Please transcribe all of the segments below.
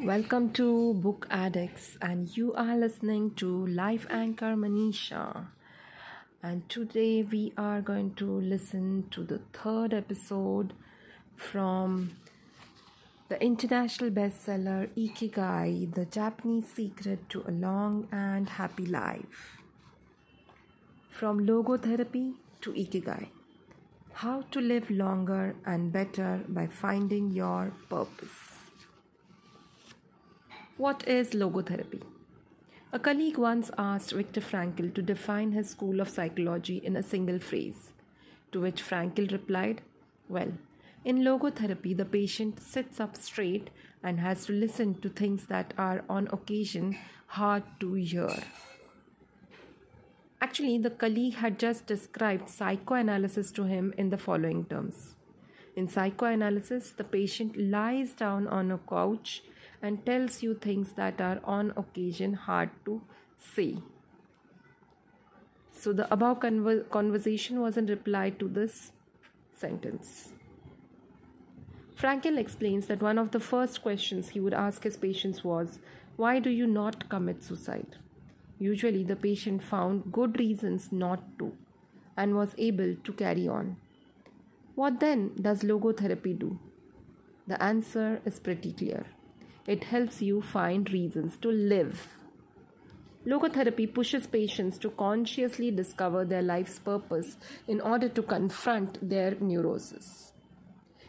Welcome to Book Addicts, and you are listening to Life Anchor Manisha. And today we are going to listen to the third episode from the international bestseller Ikigai The Japanese Secret to a Long and Happy Life. From logotherapy to Ikigai How to live longer and better by finding your purpose. What is logotherapy? A colleague once asked Viktor Frankl to define his school of psychology in a single phrase, to which Frankl replied, Well, in logotherapy, the patient sits up straight and has to listen to things that are on occasion hard to hear. Actually, the colleague had just described psychoanalysis to him in the following terms. In psychoanalysis, the patient lies down on a couch and tells you things that are on occasion hard to say. So, the above conver- conversation was in reply to this sentence. Frankl explains that one of the first questions he would ask his patients was, Why do you not commit suicide? Usually, the patient found good reasons not to and was able to carry on. What then does logotherapy do? The answer is pretty clear. It helps you find reasons to live. Logotherapy pushes patients to consciously discover their life's purpose in order to confront their neurosis.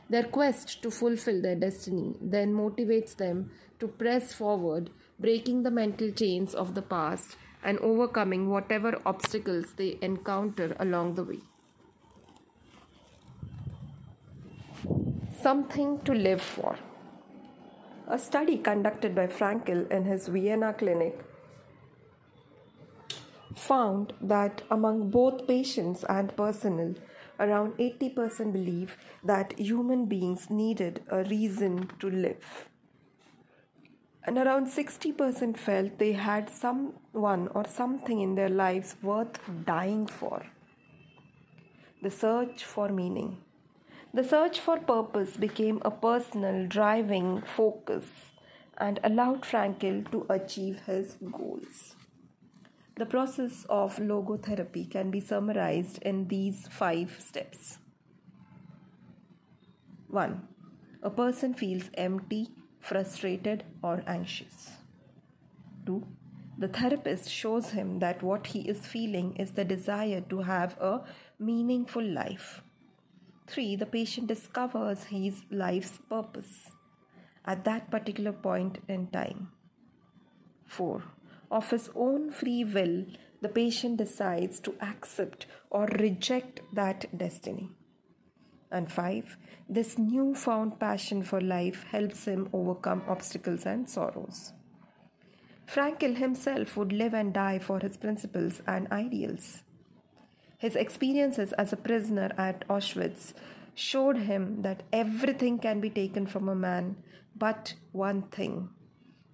Their quest to fulfill their destiny then motivates them to press forward, breaking the mental chains of the past and overcoming whatever obstacles they encounter along the way. Something to live for. A study conducted by Frankl in his Vienna clinic found that among both patients and personnel, around 80% believe that human beings needed a reason to live. And around 60% felt they had someone or something in their lives worth dying for. The search for meaning. The search for purpose became a personal driving focus and allowed Frankl to achieve his goals. The process of logotherapy can be summarized in these five steps. 1. A person feels empty, frustrated, or anxious. 2. The therapist shows him that what he is feeling is the desire to have a meaningful life 3. The patient discovers his life's purpose at that particular point in time. 4. Of his own free will, the patient decides to accept or reject that destiny. And 5. This newfound passion for life helps him overcome obstacles and sorrows. Frankl himself would live and die for his principles and ideals. His experiences as a prisoner at Auschwitz showed him that everything can be taken from a man but one thing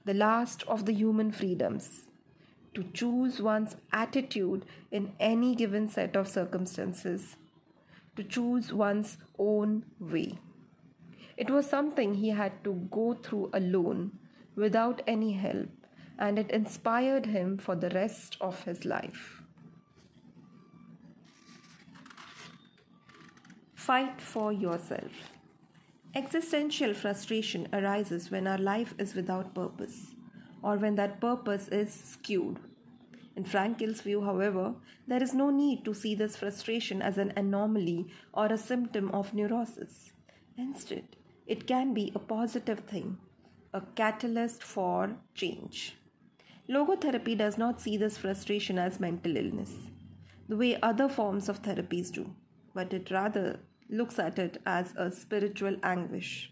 the last of the human freedoms to choose one's attitude in any given set of circumstances, to choose one's own way. It was something he had to go through alone without any help, and it inspired him for the rest of his life. Fight for yourself. Existential frustration arises when our life is without purpose or when that purpose is skewed. In Frankl's view, however, there is no need to see this frustration as an anomaly or a symptom of neurosis. Instead, it can be a positive thing, a catalyst for change. Logotherapy does not see this frustration as mental illness, the way other forms of therapies do, but it rather looks at it as a spiritual anguish,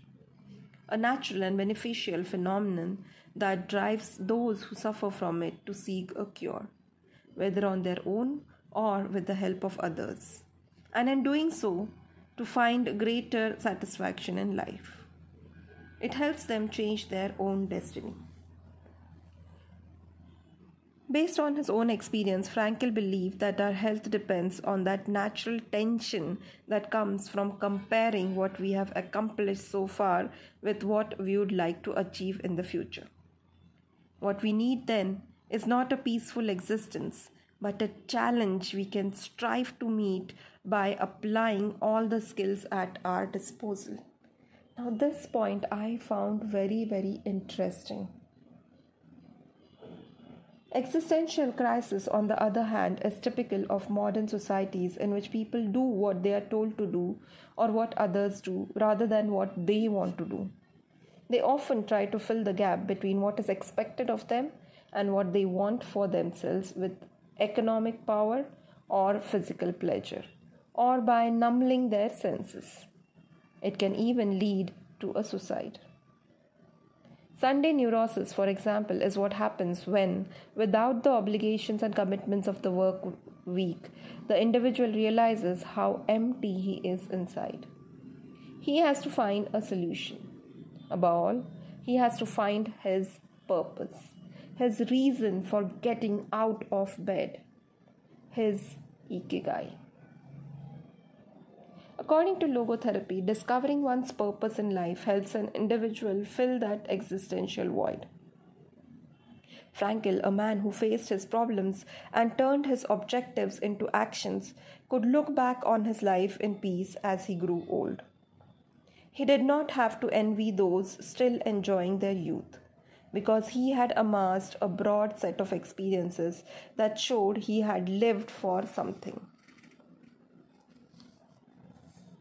a natural and beneficial phenomenon that drives those who suffer from it to seek a cure, whether on their own or with the help of others, and in doing so, to find greater satisfaction in life. It helps them change their own destiny. Based on his own experience, Frankl believed that our health depends on that natural tension that comes from comparing what we have accomplished so far with what we would like to achieve in the future. What we need then is not a peaceful existence, but a challenge we can strive to meet by applying all the skills at our disposal. Now, this point I found very, very interesting. Existential crisis, on the other hand, is typical of modern societies in which people do what they are told to do or what others do rather than what they want to do. They often try to fill the gap between what is expected of them and what they want for themselves with economic power or physical pleasure, or by numbing their senses. It can even lead to a suicide. Sunday neurosis, for example, is what happens when, without the obligations and commitments of the work week, the individual realizes how empty he is inside. He has to find a solution. Above all, he has to find his purpose, his reason for getting out of bed, his ikigai. According to logotherapy, discovering one's purpose in life helps an individual fill that existential void. Frankl, a man who faced his problems and turned his objectives into actions, could look back on his life in peace as he grew old. He did not have to envy those still enjoying their youth, because he had amassed a broad set of experiences that showed he had lived for something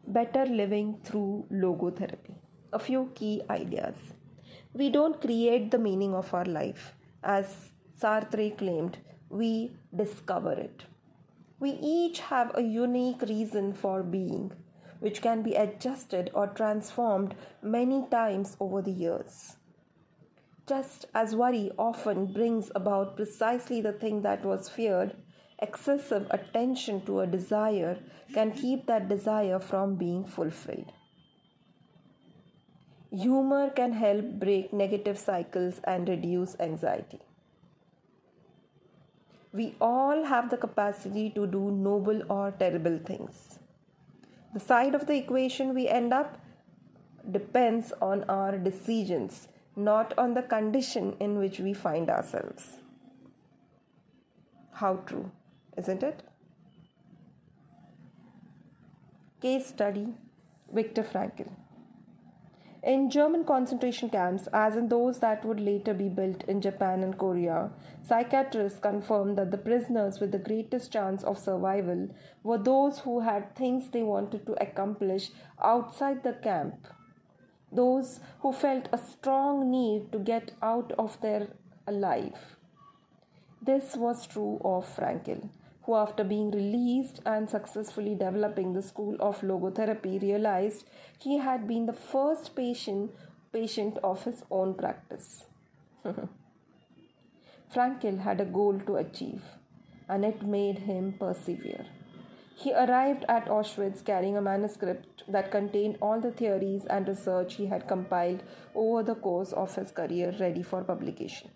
better living through logotherapy. A few key ideas. We don't create the meaning of our life. As Sartre claimed, we discover it. We each have a unique reason for being, which can be adjusted or transformed many times over the years. Just as worry often brings about precisely the thing that was feared, excessive attention to a desire can keep that desire from being fulfilled. Humor can help break negative cycles and reduce anxiety. We all have the capacity to do noble or terrible things. The side of the equation we end up depends on our decisions, not on the condition in which we find ourselves. How true isn't it? Case study Viktor Frankl. In German concentration camps, as in those that would later be built in Japan and Korea, psychiatrists confirmed that the prisoners with the greatest chance of survival were those who had things they wanted to accomplish outside the camp, those who felt a strong need to get out of their life. This was true of Frankl who, after being released and successfully developing the school of logotherapy, realized he had been the first patient, patient of his own practice. Frankl had a goal to achieve, and it made him persevere. He arrived at Auschwitz carrying a manuscript that contained all the theories and research he had compiled over the course of his career ready for publication.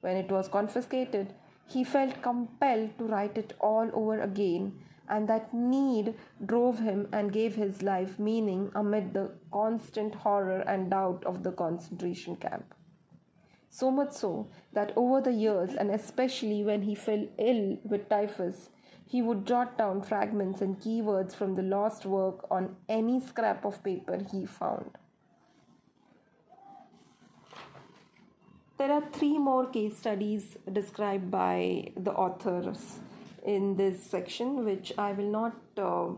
When it was confiscated, he felt compelled to write it all over again, and that need drove him and gave his life meaning amid the constant horror and doubt of the concentration camp. So much so that over the years, and especially when he fell ill with typhus, he would jot down fragments and keywords from the lost work on any scrap of paper he found. There are three more case studies described by the authors in this section, which I will not uh,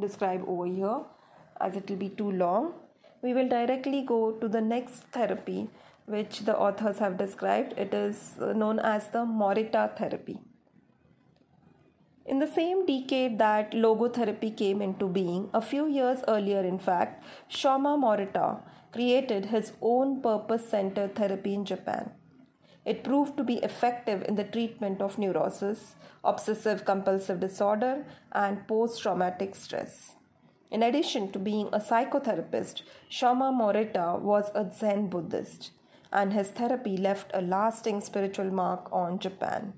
describe over here as it will be too long. We will directly go to the next therapy, which the authors have described. It is known as the Morita therapy. In the same decade that logotherapy came into being, a few years earlier, in fact, Shoma Morita created his own purpose centered therapy in Japan. It proved to be effective in the treatment of neurosis, obsessive compulsive disorder, and post traumatic stress. In addition to being a psychotherapist, Shoma Morita was a Zen Buddhist, and his therapy left a lasting spiritual mark on Japan.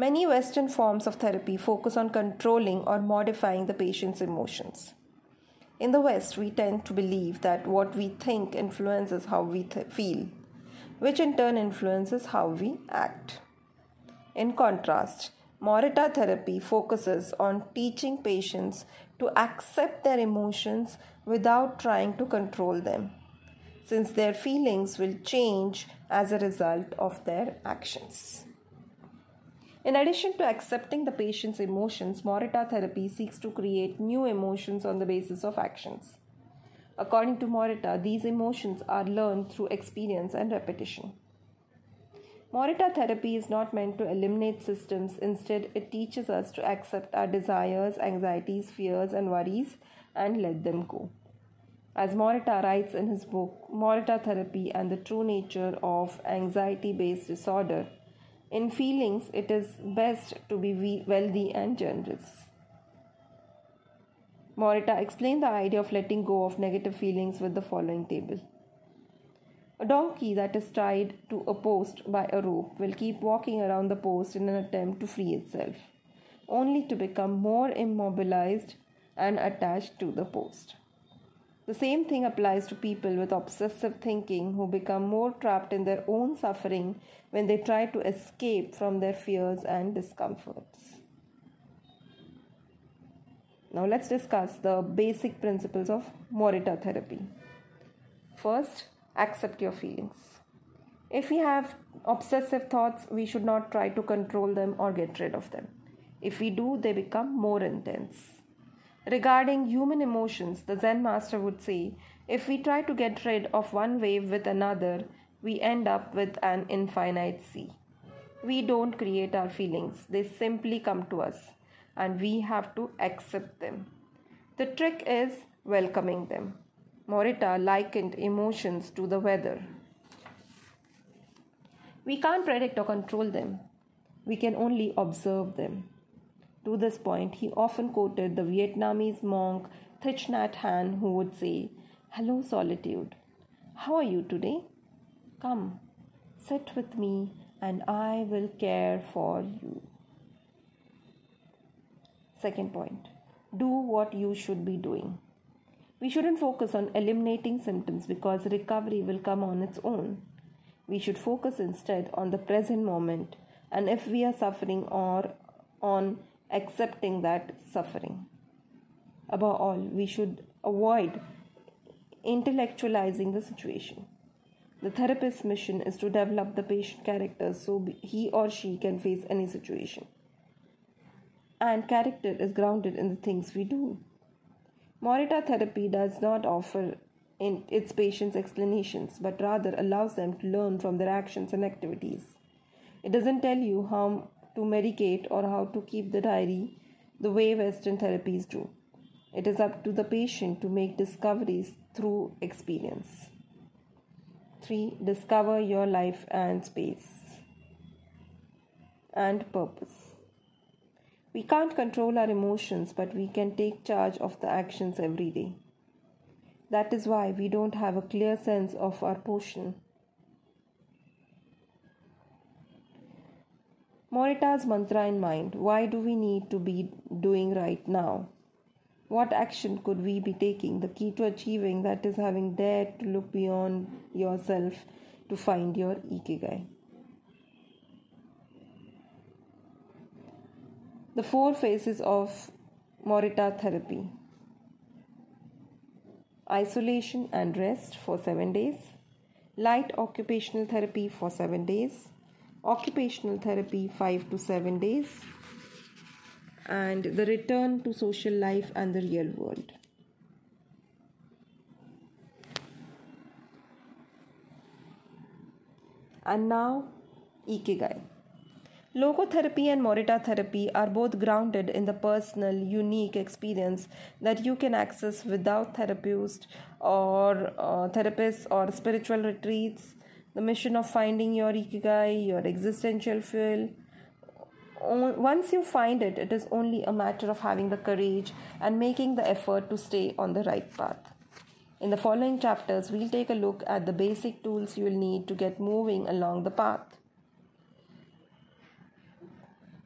Many Western forms of therapy focus on controlling or modifying the patient's emotions. In the West, we tend to believe that what we think influences how we th- feel, which in turn influences how we act. In contrast, Morita therapy focuses on teaching patients to accept their emotions without trying to control them, since their feelings will change as a result of their actions. In addition to accepting the patient's emotions, Morita therapy seeks to create new emotions on the basis of actions. According to Morita, these emotions are learned through experience and repetition. Morita therapy is not meant to eliminate systems, instead, it teaches us to accept our desires, anxieties, fears, and worries and let them go. As Morita writes in his book, Morita Therapy and the True Nature of Anxiety Based Disorder, in feelings, it is best to be wealthy and generous. Morita explained the idea of letting go of negative feelings with the following table. A donkey that is tied to a post by a rope will keep walking around the post in an attempt to free itself, only to become more immobilized and attached to the post. The same thing applies to people with obsessive thinking who become more trapped in their own suffering when they try to escape from their fears and discomforts. Now, let's discuss the basic principles of Morita therapy. First, accept your feelings. If we have obsessive thoughts, we should not try to control them or get rid of them. If we do, they become more intense. Regarding human emotions, the Zen master would say if we try to get rid of one wave with another, we end up with an infinite sea. We don't create our feelings, they simply come to us, and we have to accept them. The trick is welcoming them. Morita likened emotions to the weather. We can't predict or control them, we can only observe them. To this point, he often quoted the Vietnamese monk Thich Nhat Hanh, who would say, Hello, solitude. How are you today? Come, sit with me, and I will care for you. Second point do what you should be doing. We shouldn't focus on eliminating symptoms because recovery will come on its own. We should focus instead on the present moment and if we are suffering or on accepting that suffering. Above all, we should avoid intellectualizing the situation. The therapist's mission is to develop the patient character so he or she can face any situation. And character is grounded in the things we do. Morita therapy does not offer in its patients explanations, but rather allows them to learn from their actions and activities. It doesn't tell you how to medicate or how to keep the diary the way Western therapies do. It is up to the patient to make discoveries through experience. 3. Discover your life and space and purpose. We can't control our emotions, but we can take charge of the actions every day. That is why we don't have a clear sense of our portion Morita's mantra in mind why do we need to be doing right now? What action could we be taking? The key to achieving that is having dared to look beyond yourself to find your ikigai. The four phases of Morita therapy isolation and rest for 7 days, light occupational therapy for 7 days, occupational therapy 5 to 7 days, and the return to social life and the real world. And now, Ikigai. Logotherapy and Morita therapy are both grounded in the personal, unique experience that you can access without therapists or uh, therapists or spiritual retreats the mission of finding your ikigai, your existential fuel. Once you find it, it is only a matter of having the courage and making the effort to stay on the right path. In the following chapters, we'll take a look at the basic tools you will need to get moving along the path.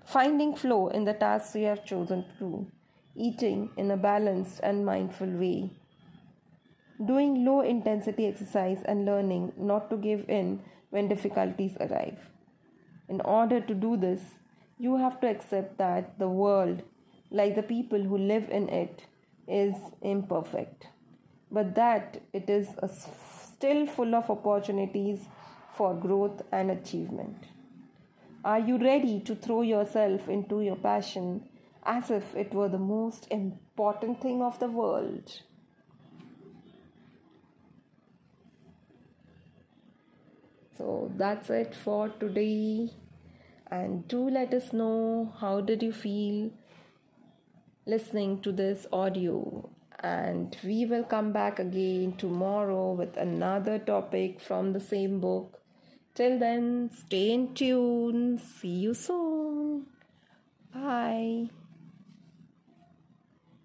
Finding flow in the tasks you have chosen to do, eating in a balanced and mindful way, doing low intensity exercise and learning not to give in when difficulties arrive. In order to do this, you have to accept that the world, like the people who live in it, is imperfect, but that it is still full of opportunities for growth and achievement. Are you ready to throw yourself into your passion as if it were the most important thing of the world? So that's it for today. And do let us know how did you feel listening to this audio and we will come back again tomorrow with another topic from the same book. Till then, stay in tune. See you soon. Bye.